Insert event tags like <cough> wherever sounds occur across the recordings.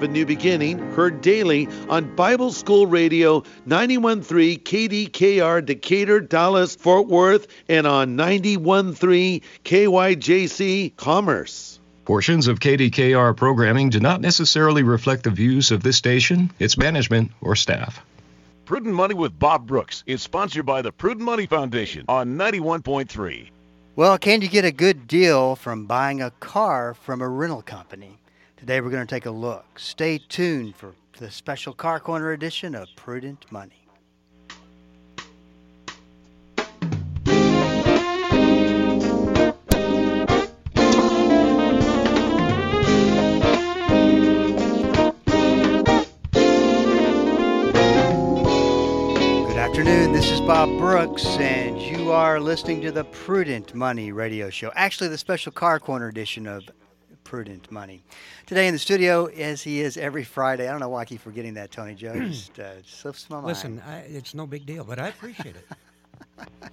A new beginning, heard daily on Bible School Radio 913 KDKR Decatur, Dallas, Fort Worth, and on 913 KYJC Commerce. Portions of KDKR programming do not necessarily reflect the views of this station, its management, or staff. Prudent Money with Bob Brooks is sponsored by the Prudent Money Foundation on 91.3. Well, can you get a good deal from buying a car from a rental company? Today we're going to take a look. Stay tuned for the special Car Corner edition of Prudent Money. Good afternoon. This is Bob Brooks, and you are listening to the Prudent Money radio show. Actually, the special Car Corner edition of Prudent Money. Today in the studio, as he is every Friday. I don't know why I keep forgetting that, Tony Joe. Just uh, slips my mind. Listen, I, it's no big deal, but I appreciate it. <laughs>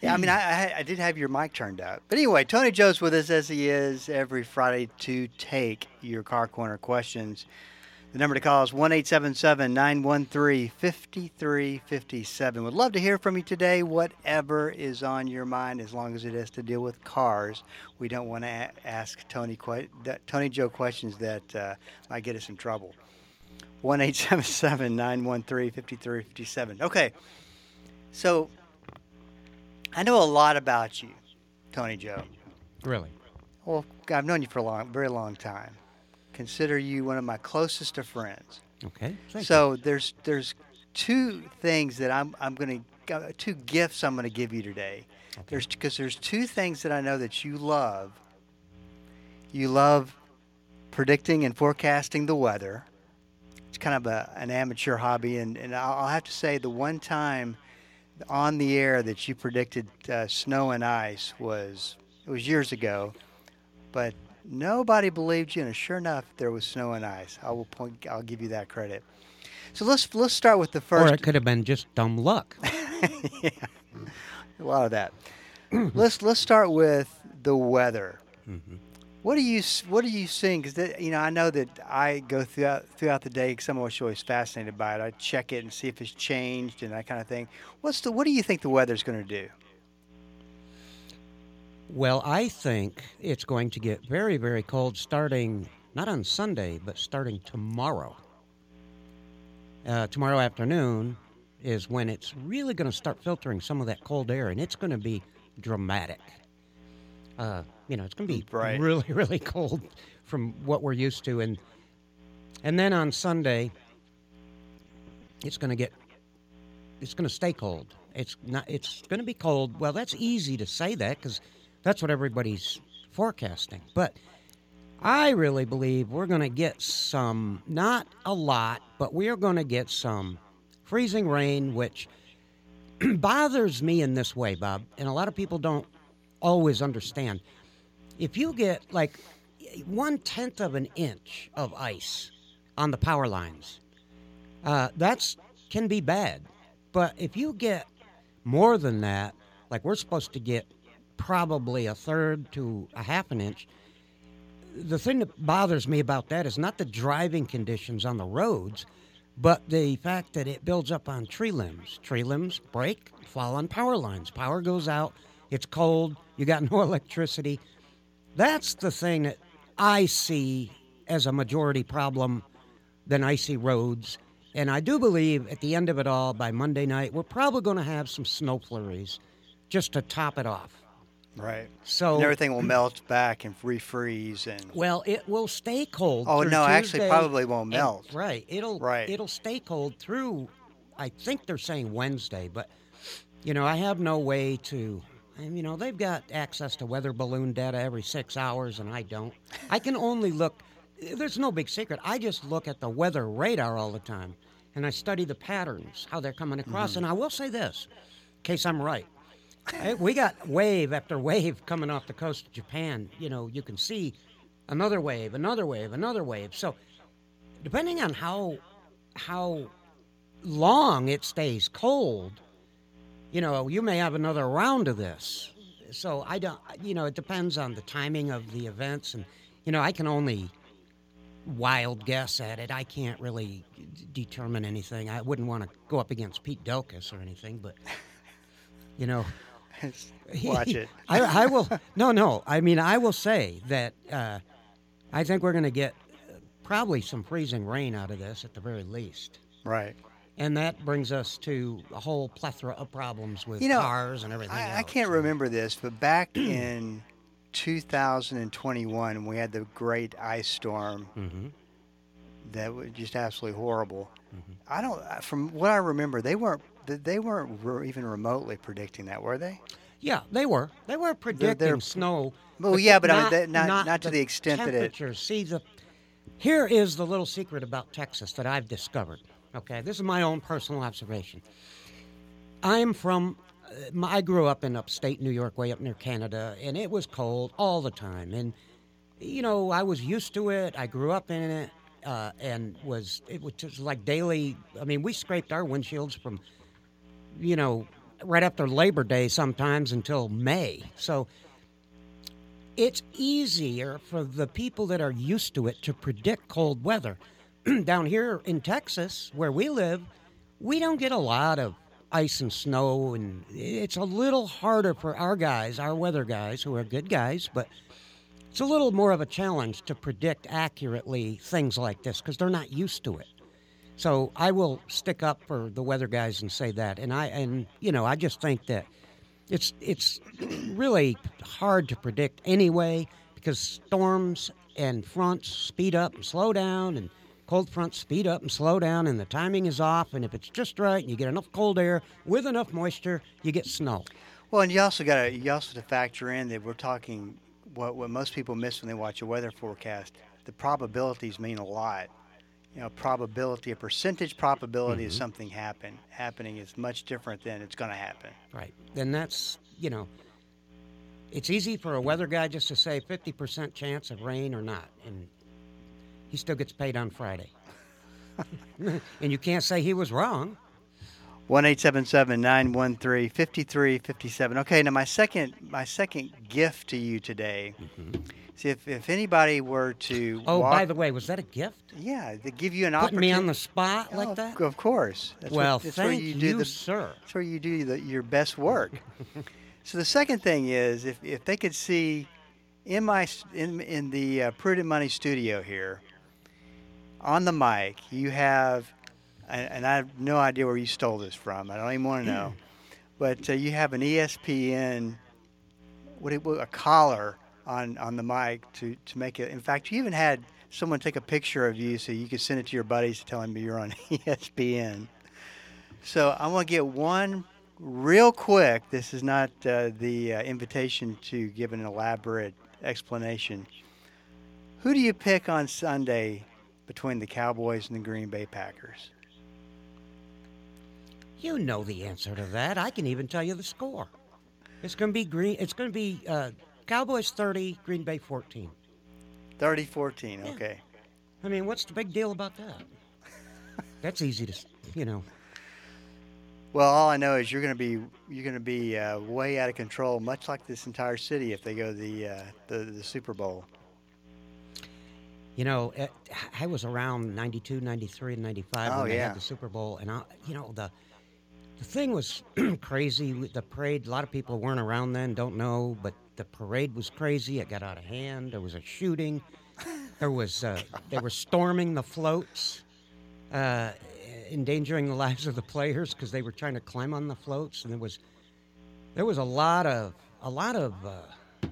Yeah, I mean, I, I, I did have your mic turned up. But anyway, Tony Joe's with us as he is every Friday to take your Car Corner questions. The number to call is 1 913 5357. Would love to hear from you today, whatever is on your mind, as long as it has to deal with cars. We don't want to a- ask Tony, que- that- Tony Joe questions that uh, might get us in trouble. 1 913 5357. Okay, so I know a lot about you, Tony Joe. Really. Well, I've known you for a long, very long time. Consider you one of my closest of friends. Okay. Thank so there's there's two things that I'm I'm going to two gifts I'm going to give you today. Okay. There's because there's two things that I know that you love. You love predicting and forecasting the weather. It's kind of a, an amateur hobby, and, and I'll, I'll have to say the one time on the air that you predicted uh, snow and ice was it was years ago, but nobody believed you, and sure enough, there was snow and ice. I will point. I'll give you that credit. So let's let's start with the first. Or it could have been just dumb luck. <laughs> yeah, a lot of that. <clears throat> let's let's start with the weather. Mm-hmm. What do you What do you seeing? Because you know, I know that I go throughout throughout the day. Cause I'm always always fascinated by it. I check it and see if it's changed and that kind of thing. What's the What do you think the weather's going to do? Well, I think it's going to get very, very cold starting not on Sunday, but starting tomorrow. Uh, tomorrow afternoon is when it's really going to start filtering some of that cold air, and it's going to be dramatic. Uh, you know, it's going to be Right. really, <laughs> really cold from what we're used to, and and then on Sunday, it's going to get it's going to stay cold. It's not. It's going to be cold. Well, that's easy to say that because that's what everybody's forecasting. But I really believe we're going to get some, not a lot, but we are going to get some freezing rain, which <clears throat> bothers me in this way, Bob. And a lot of people don't always understand. If you get like one tenth of an inch of ice on the power lines, uh, that's can be bad. But if you get more than that, like we're supposed to get probably a third to a half an inch, the thing that bothers me about that is not the driving conditions on the roads, but the fact that it builds up on tree limbs. Tree limbs break, fall on power lines. Power goes out, it's cold, you got <laughs> no electricity. That's the thing that I see as a majority problem than icy roads. And I do believe at the end of it all, by Monday night, we're probably going to have some snow flurries just to top it off. Right. So and everything will melt back and refreeze and. Well, it will stay cold. Oh, no, actually, probably won't and- melt. right. It'll Right. It'll stay cold through. I think they're saying Wednesday, but you know, I have no way to. And, you know, they've got access to weather balloon data every six hours, and I don't. I can only look. There's no big secret. I just look at the weather radar all the time, and I study the patterns, how they're coming across. Mm-hmm. And I will say this, in case I'm right. Hey, <laughs> eh, we got wave after wave coming off the coast of Japan. You know, you can see another wave, another wave, another wave. So, depending on how how long it stays cold, you know, you may have another round of this. So I don't, you know, it depends on the timing of the events, and you know, I can only wild guess at it. I can't really determine anything. I wouldn't want to go up against Pete Delkus or anything, but you know, Watch it. I, I will. No, no. I mean, I will say that uh, I think we're going to get uh, probably some freezing rain out of this at the very least. Right. And that brings us to a whole plethora of problems with You know, cars and everything I, I can't remember this, but back <clears throat> in 2021, we had the great ice storm hmm that was just absolutely horrible. Mm-hmm. I don't. From what I remember, they weren't. They weren't re- even remotely predicting that, were they? Yeah, they were. They were predicting they're- snow. Well, yeah, but I mean, not, not- not to the extent that it-. See, the here is the little secret about Texas that I've discovered. Okay, this is my own personal observation. I'm from. uh, my- I grew up in upstate New York, way up near Canada, and it was cold all the time. And you know, I was used to it. I grew up in it, uh, and was it was just like daily. I mean, we scraped our windshields from you know, right after Labor Day sometimes until May. So it's easier for the people that are used to it to predict cold weather. <clears throat> Down here in Texas, where we live, we don't get a lot of ice and snow, and it's a little harder for our guys, our weather guys, who are good guys, but it's a little more of a challenge to predict accurately things like this because they're not used to it. So I will stick up for the weather guys and say that. And I and you know I just think that it's it's <clears throat> really hard to predict anyway because storms and fronts speed up and slow down and cold fronts speed up and slow down and the timing is off and if it's just right and you get enough cold air with enough moisture you get snow. Well, and you also got to you also to factor in that we're talking what what most people miss when they watch a weather forecast. The probabilities mean a lot. You know, probability, a percentage probability of mm-hmm. something happen happening is much different than it's going to happen. Right. Then that's, you know, it's easy for a weather guy just to say 50% chance of rain or not. And he still gets paid on Friday. <laughs> and you can't say he was wrong. One eight seven seven nine one three fifty three fifty seven. Okay, now my second my second gift to you today. Mm-hmm. See if, if anybody were to. Oh, walk, by the way, was that a gift? yeah, to give you an Putting me on the spot Oh, like that? Of course. That's well, what, that's thank you you, do the sir. That's where you do the, your best work. <laughs> so the second thing is, if, if they could see in my in in the uh, Prudent Money studio here, on the mic, you have, and, and I have no idea where you stole this from. I don't even want to know, <clears throat> but uh, you have an ESPN, what it, a collar on on the mic to to make it. In fact, you even had someone take a picture of you so you could send it to your buddies to tell them you're on <laughs> ESPN. So I want to get one real quick. This is not uh, the uh, invitation to give an elaborate explanation. Who do you pick on Sunday between the Cowboys and the Green Bay Packers? You know the answer to that. I can even tell you the score. It's going to be green. It's going to be uh, Cowboys 30, Green Bay 14. 30 14. Yeah. Okay. I mean, what's the big deal about that? <laughs> That's easy to, you know. Well, all I know is you're going to be you're going to be uh, way out of control, much like this entire city if they go to the uh, the, the Super Bowl. You know, eh, I was around 92, 93, and 95 Oh, when they yeah. had the Super Bowl. And, I, you know, the the thing was <clears throat> crazy. The parade, a lot of people weren't around then, don't know, but the parade was crazy. It got out of hand. There was a shooting. There was, uh, they were storming the floats, uh, endangering the lives of the players because they were trying to climb on the floats. And there was, there was a lot of, a lot of, uh,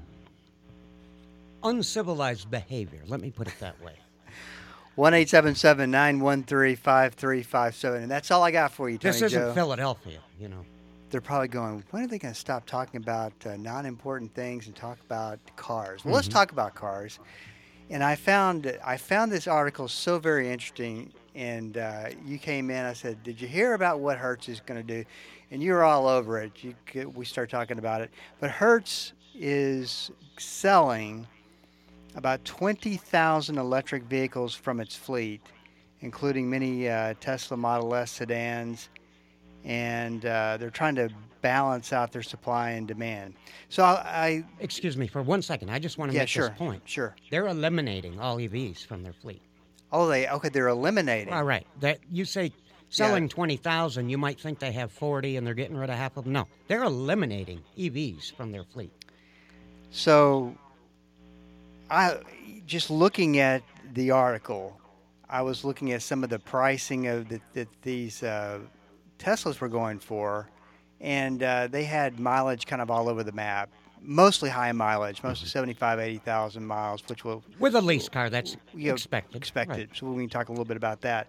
uncivilized behavior. Let me put it that way. One eight seven seven nine one three five three five seven, and that's all I got for you, Tony This isn't Joe. Philadelphia, you know. They're probably going. When are they going to stop talking about uh, non-important things and talk about cars? Well, let's talk about cars. And I found I found this article so very interesting. And uh, you came in. I said, "Did you hear about what Hertz is going to do?" And you were all over it. You we start talking about it. But Hertz is selling about 20,000 electric vehicles from its fleet, including many uh, Tesla Model S sedans, and uh, they're trying to balance out their supply and demand. So I, I Excuse me for one second. I just want to yeah, make sure, this point. sure. They're eliminating all EVs from their fleet. Oh, they okay. They're eliminating. All right. That you say selling twenty thousand, you might think they have forty and they're getting rid of half of them. No, they're eliminating EVs from their fleet. So, I just looking at the article, I was looking at some of the pricing of that these uh, Teslas were going for, and uh, they had mileage kind of all over the map. Mostly high mileage, mostly 75, 80,000 miles, which will With a lease car, that's you know, expected. Expected. Right. So we can talk a little bit about that.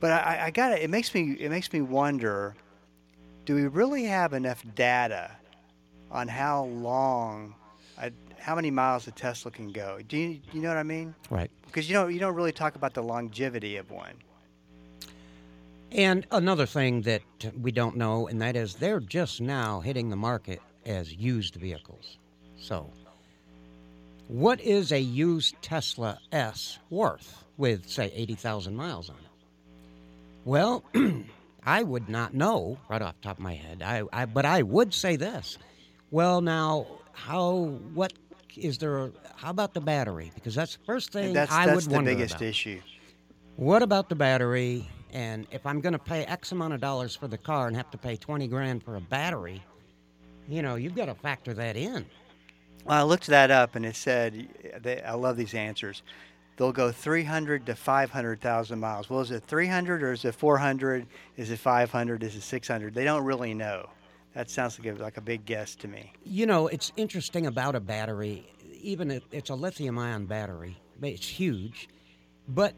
But I, I got it. It makes me it makes me wonder: Do we really have enough data on how long, a, how many miles a Tesla can go? Do you, you know what I mean? Right. Because you don't you don't really talk about the longevity of one. And another thing that we don't know, and that is they're just now hitting the market as used vehicles. So, what is a used Tesla S worth with, say, 80,000 miles on it? Well, <clears throat> I would not know right off the top of my head. I, I, but I would say this. Well, now, how, what is there, how about the battery? Because that's the first thing that's I that's would the biggest about. issue. What about the battery? And if I'm going to pay X amount of dollars for the car and have to pay 20 grand for a battery, you know, you've got to factor that in. Well, I looked that up and it said, they, I love these answers. They'll go 300 to 500,000 miles. Well, is it 300 or is it 400? Is it 500? Is it 600? They don't really know. That sounds like a, like a big guess to me. You know, it's interesting about a battery, even if it's a lithium ion battery, it's huge, but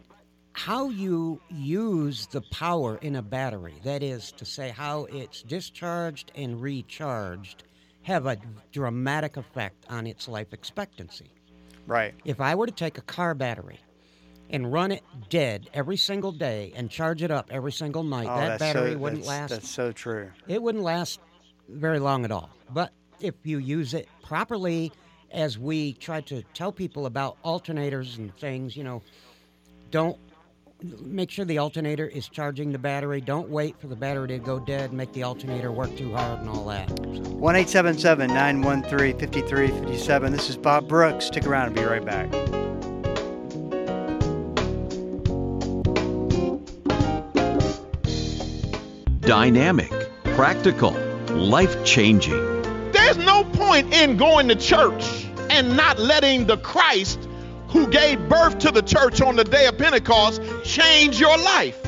how you use the power in a battery, that is to say, how it's discharged and recharged, have a dramatic effect on its life expectancy. Right. If I were to take a car battery and run it dead every single day and charge it up every single night, Oh, that battery so, wouldn't that's, last. That's so true. It wouldn't last very long at all. But if you use it properly, as we try to tell people about alternators and things, you know, don't make sure the alternator is charging the battery. Don't wait for the battery to go dead, make the alternator work too hard and all that. 1 877 913 5357. This is Bob Brooks. Stick around and be right back. Dynamic, practical, life changing. There's no point in going to church and not letting the Christ who gave birth to the church on the day of Pentecost change your life.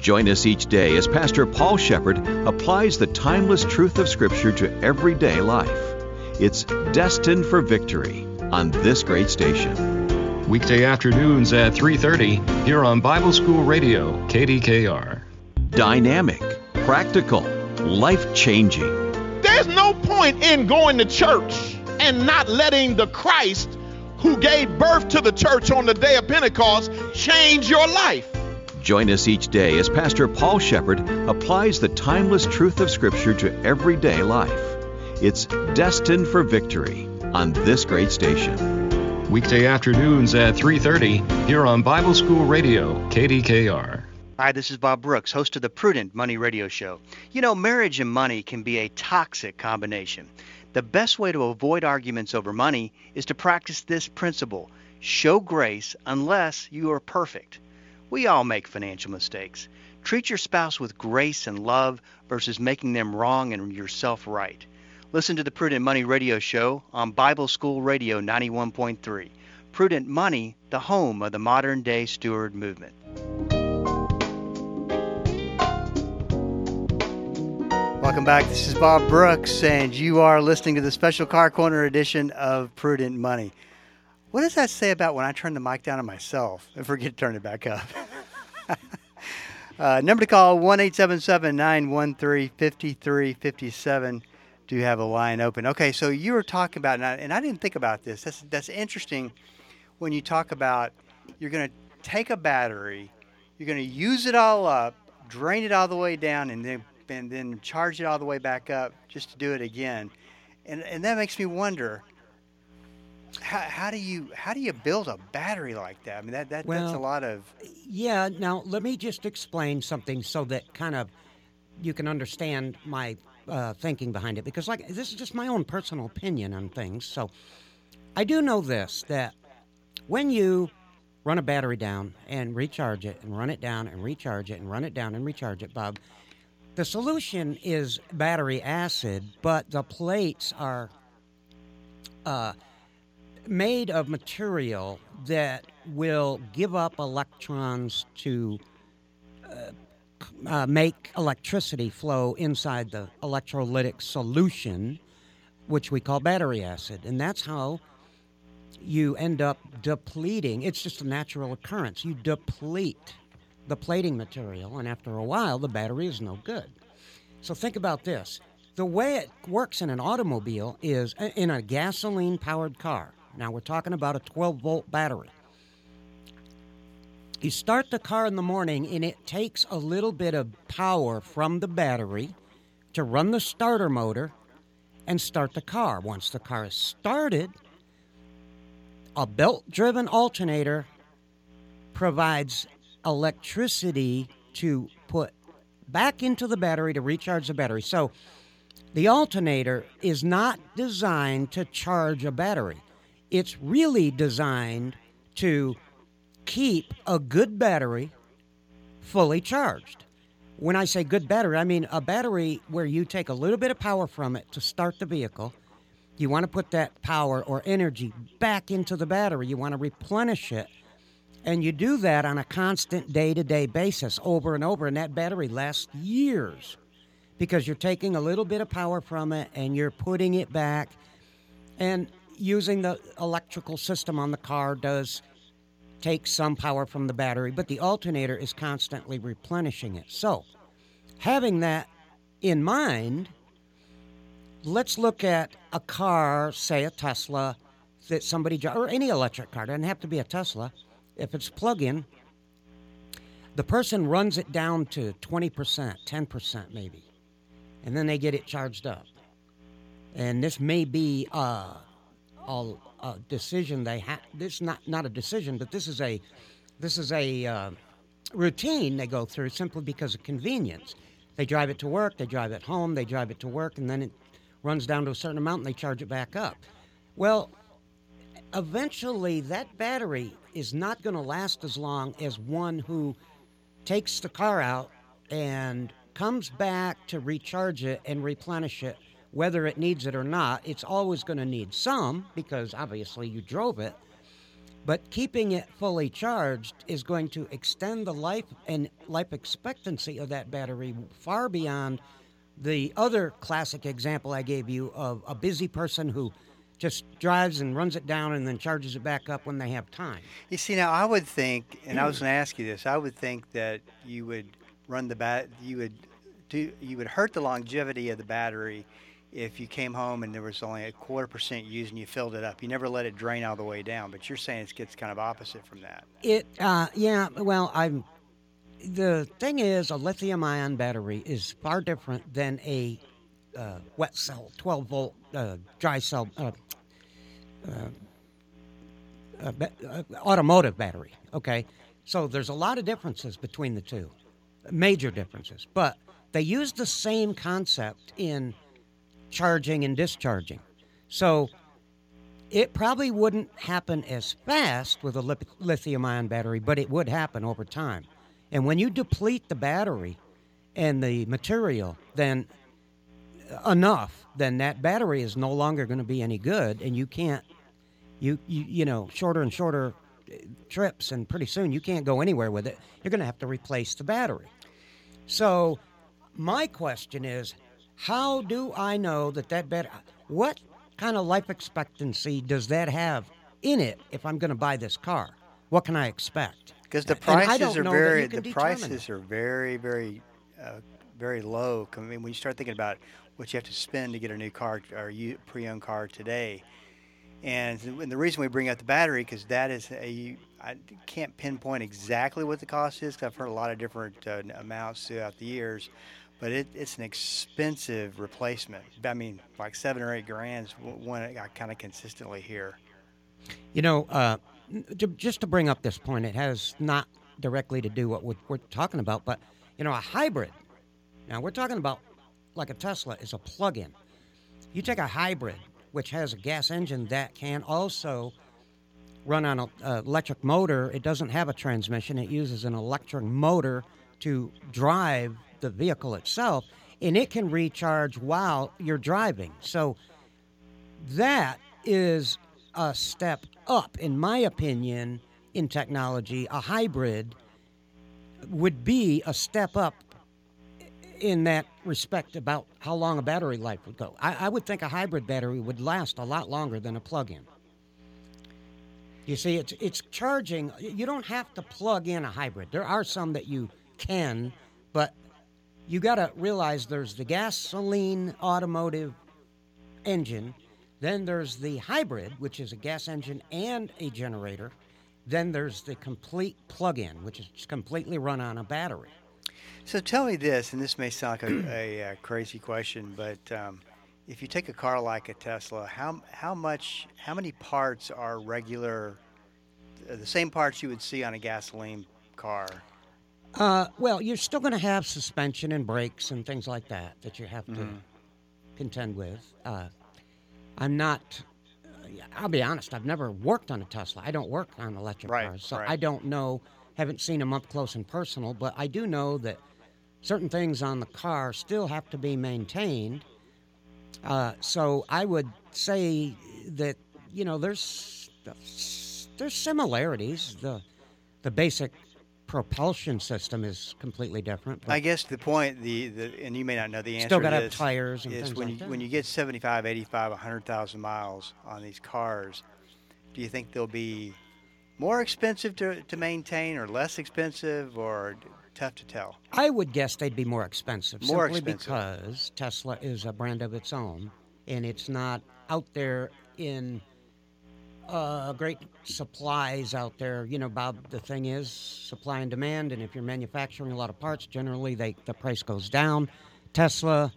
Join us each day as Pastor Paul Sheppard applies the timeless truth of Scripture to everyday life. It's destined for victory on this great station. Weekday afternoons at 3:30 here on Bible School Radio, KDKR. Dynamic, practical, life changing. There's no point in going to church and not letting the Christ who gave birth to the church on the day of Pentecost change your life. Join us each day as Pastor Paul Sheppard applies the timeless truth of Scripture to everyday life. It's destined for victory on this great station. Weekday afternoons at 3:30 here on Bible School Radio, KDKR. Hi, this is Bob Brooks, host of the Prudent Money Radio Show. You know, marriage and money can be a toxic combination. The best way to avoid arguments over money is to practice this principle show grace unless you are perfect. We all make financial mistakes. Treat your spouse with grace and love versus making them wrong and yourself right. Listen to the Prudent Money Radio Show on Bible School Radio 91.3. Prudent Money, the home of the modern day steward movement. Welcome back. This is Bob Brooks, and you are listening to the special Car Corner edition of Prudent Money. What does that say about when I turn the mic down on myself and forget to turn it back up? <laughs> uh, number to call 1 877 913 5357. Do have a line open? Okay, so you were talking about, and I, and I didn't think about this. That's, that's interesting when you talk about you're going to take a battery, you're going to use it all up, drain it all the way down, and then and then charge it all the way back up just to do it again. And and that makes me wonder how, how do you how do you build a battery like that? I mean that, that that's a lot of Yeah, now let me just explain something so that kind of you can understand my uh, thinking behind it because like this is just my own personal opinion on things. So I do know this that when you run a battery down and recharge it, and run it down and recharge it, and run it down and recharge it, Bob. The solution is battery acid, but the plates are uh, made of material that will give up electrons to uh, uh, make electricity flow inside the electrolytic solution, which we call battery acid. And that's how you end up depleting. It's just a natural occurrence. You deplete the plating material, and after a while, the battery is no good. So think about this. The way it works in an automobile is uh, in a gasoline powered car. Now we're talking about a 12 volt battery. You start the car in the morning, and it takes a little bit of power from the battery to run the starter motor and start the car. Once the car is started, a belt driven alternator provides electricity to put back into the battery to recharge the battery. So the alternator is not designed to charge a battery, it's really designed to keep a good battery fully charged. When I say good battery, I mean a battery where you take a little bit of power from it to start the vehicle. You want to put that power or energy back into the battery. You want to replenish it. And you do that on a constant day to day basis over and over. And that battery lasts years because you're taking a little bit of power from it and you're putting it back. And using the electrical system on the car does take some power from the battery, but the alternator is constantly replenishing it. So, having that in mind, let's look at a car, say a Tesla, that somebody or any electric car doesn't have to be a Tesla. If it's plug-in, the person runs it down to 20%, 10% maybe, and then they get it charged up. And this may be uh, a, a decision they have. This not not a decision, but this is a this is a uh, routine they go through simply because of convenience. They drive it to work, they drive it home, they drive it to work, and then it runs down to a certain amount and they charge it back up. Well, eventually that battery is not going to last as long as one who takes the car out and comes back to recharge it and replenish it whether it needs it or not. It's always going to need some because obviously you drove it. But keeping it fully charged is going to extend the life and life expectancy of that battery far beyond the other classic example I gave you of a busy person who just drives and runs it down and then charges it back up when they have time. You see, now I would think, and I was <clears throat> going to ask you this, I would think that you would run the bat, you would do, you would hurt the longevity of the battery if you came home and there was only a quarter percent used and you filled it up. You never let it drain all the way down. But you're saying it gets kind of opposite from that. It, uh, yeah. Well, I'm. The thing is, a lithium-ion battery is far different than a uh, wet cell, 12 volt uh, dry cell, uh, uh, uh, automotive battery. Okay, so there's a lot of differences between the two, major differences, but they use the same concept in charging and discharging. So it probably wouldn't happen as fast with a lithium ion battery, but it would happen over time. And when you deplete the battery and the material, then enough, then that battery is no longer going to be any good, and you can't, you, you, you know, shorter and shorter uh, trips, and pretty soon you can't go anywhere with it. You're going to have to replace the battery. So, my question is how do I know that that battery? What kind of life expectancy does that have in it if I'm going to buy this car? What can I expect? Because the prices are very the prices are very very uh, very low. I mean, when you start thinking about what you have to spend to get a new car or pre-owned car today, and, and the reason we bring up the battery because that is a I can't pinpoint exactly what the cost is because I've heard a lot of different uh, amounts throughout the years but it, it's an expensive replacement. I mean, like seven or eight grand is one I kind of consistently hear. You know, uh, just to bring up this point, it has not directly to do what we're talking about, but you know, a hybrid. Now we're talking about like a Tesla is a plug-in. You take a hybrid, which has a gas engine that can also run on an electric motor. It doesn't have a transmission. It uses an electric motor to drive the vehicle itself, and it can recharge while you're driving. So that is a step up, in my opinion, in technology. A hybrid would be a step up in that respect about how long a battery life would go. I, I would think a hybrid battery would last a lot longer than a plug-in. You see, it's it's charging. You don't have to plug in a hybrid. There are some that you can, but you got to realize there's the gasoline automotive engine, then there's the hybrid, which is a gas engine and a generator. Then there's the complete plug-in, which is completely run on a battery. So tell me this, and this may sound like a, <clears throat> a, uh, crazy question, but um, if you take a car like a Tesla, how how much how many parts are regular, uh, the same parts you would see on a gasoline car? Uh, well, you're still going to have suspension and brakes and things like that that you have to Mhm. contend with. Uh, I'm not. I'll be honest. I've never worked on a Tesla. I don't work on electric Right, cars, so right. I don't know. Haven't seen them up close and personal, but I do know that certain things on the car still have to be maintained. Uh, so I would say that you know there's there's similarities. The the basic propulsion system is completely different. I guess the point, the, the and you may not know the answer. Still to gotta have tires and things when like you that. when you get 75, 85, 100,000 miles on these cars, do you think they'll be more expensive to, to maintain or less expensive or tough to tell? I would guess they'd be more expensive. More simply expensive. because Tesla is a brand of its own, and it's not out there in uh, great supplies out there. You know, Bob. The thing is, supply and demand, and if you're manufacturing a lot of parts, generally they the price goes down. Tesla,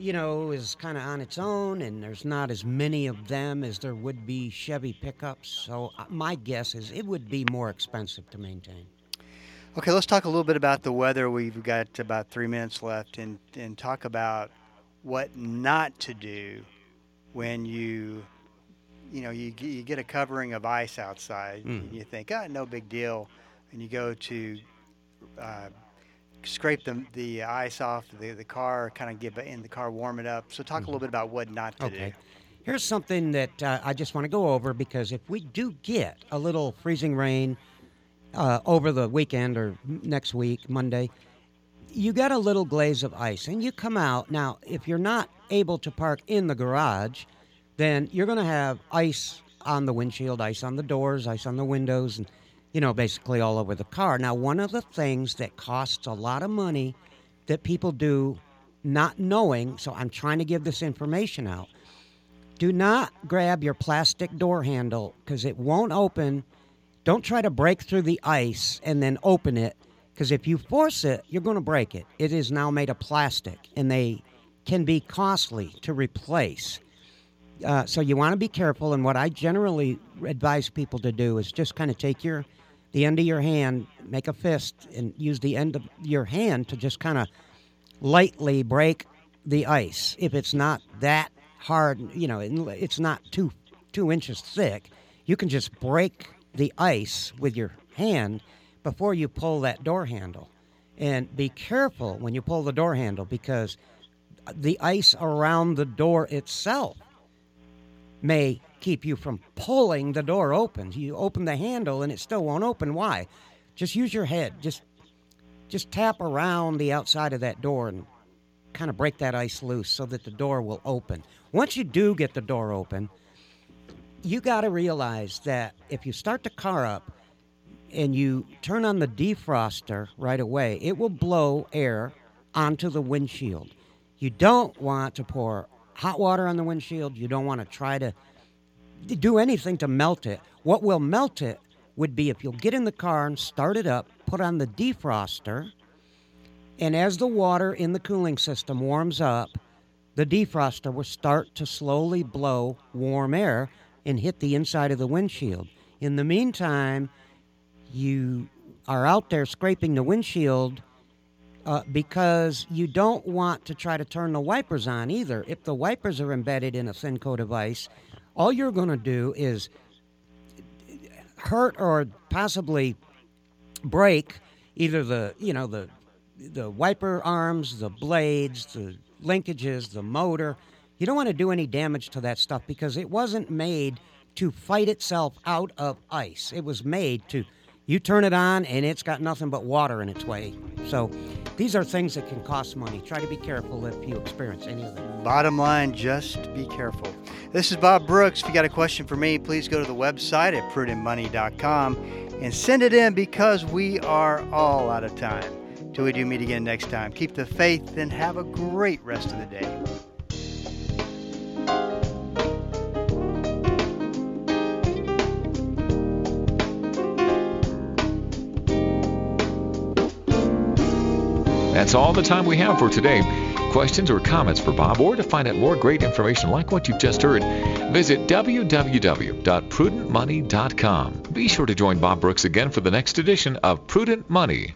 you know, is kind of on its own, and there's not as many of them as there would be Chevy pickups. So uh, my guess is it would be more expensive to maintain. Okay, let's talk a little bit about the weather. We've got about three minutes left, and and talk about what not to do when you, you know, you you get a covering of ice outside, Mm. and you think, ah, no big deal, and you go to uh, scrape the the ice off the the car, kind of get in the car, warm it up. So talk a little bit about what not to do. Okay. do. Here's something that uh, I just want to go over because if we do get a little freezing rain uh, over the weekend or next week, Monday, you got a little glaze of ice and you come out. Now, if you're not able to park in the garage, then you're going to have ice on the windshield, ice on the doors, ice on the windows, and, you know, basically all over the car. Now, one of the things that costs a lot of money that people do not knowing, so I'm trying to give this information out. Do not grab your plastic door handle because it won't open. Don't try to break through the ice and then open it because if you force it, you're going to break it. It is now made of plastic and they can be costly to replace. Uh, so you want to be careful. And what I generally advise people to do is just kind of take your the end of your hand, make a fist, and use the end of your hand to just kind of lightly break the ice. If it's not that hard, you know, it's not two two inches thick, you can just break the ice with your hand before you pull that door handle. And be careful when you pull the door handle because the ice around the door itself may keep you from pulling the door open. You open the handle and it still won't open. Why? Just use your head. Just just tap around the outside of that door and kind of break that ice loose so that the door will open. Once you do get the door open, you got to realize that if you start the car up and you turn on the defroster right away, it will blow air onto the windshield. You don't want to pour hot water on the windshield. You don't want to try to do anything to melt it. What will melt it would be if you'll get in the car and start it up, put on the defroster, and as the water in the cooling system warms up, the defroster will start to slowly blow warm air and hit the inside of the windshield. In the meantime, you are out there scraping the windshield uh, because you don't want to try to turn the wipers on either. If the wipers are embedded in a thin coat of ice, all you're going to do is hurt or possibly break either the you know the the wiper arms, the blades, the linkages, the motor. You don't want to do any damage to that stuff because it wasn't made to fight itself out of ice. It was made to you turn it on and it's got nothing but water in its way. So these are things that can cost money. Try to be careful if you experience any of them. Bottom line, just be careful. This is Bob Brooks. If you got a question for me, please go to the website at prudentmoney.com and send it in because we are all out of time. Till we do meet again next time, keep the faith and have a great rest of the day. That's all the time we have for today. Questions or comments for Bob, or to find out more great information like what you've just heard, visit www.prudentmoney.com. Be sure to join Bob Brooks again for the next edition of Prudent Money.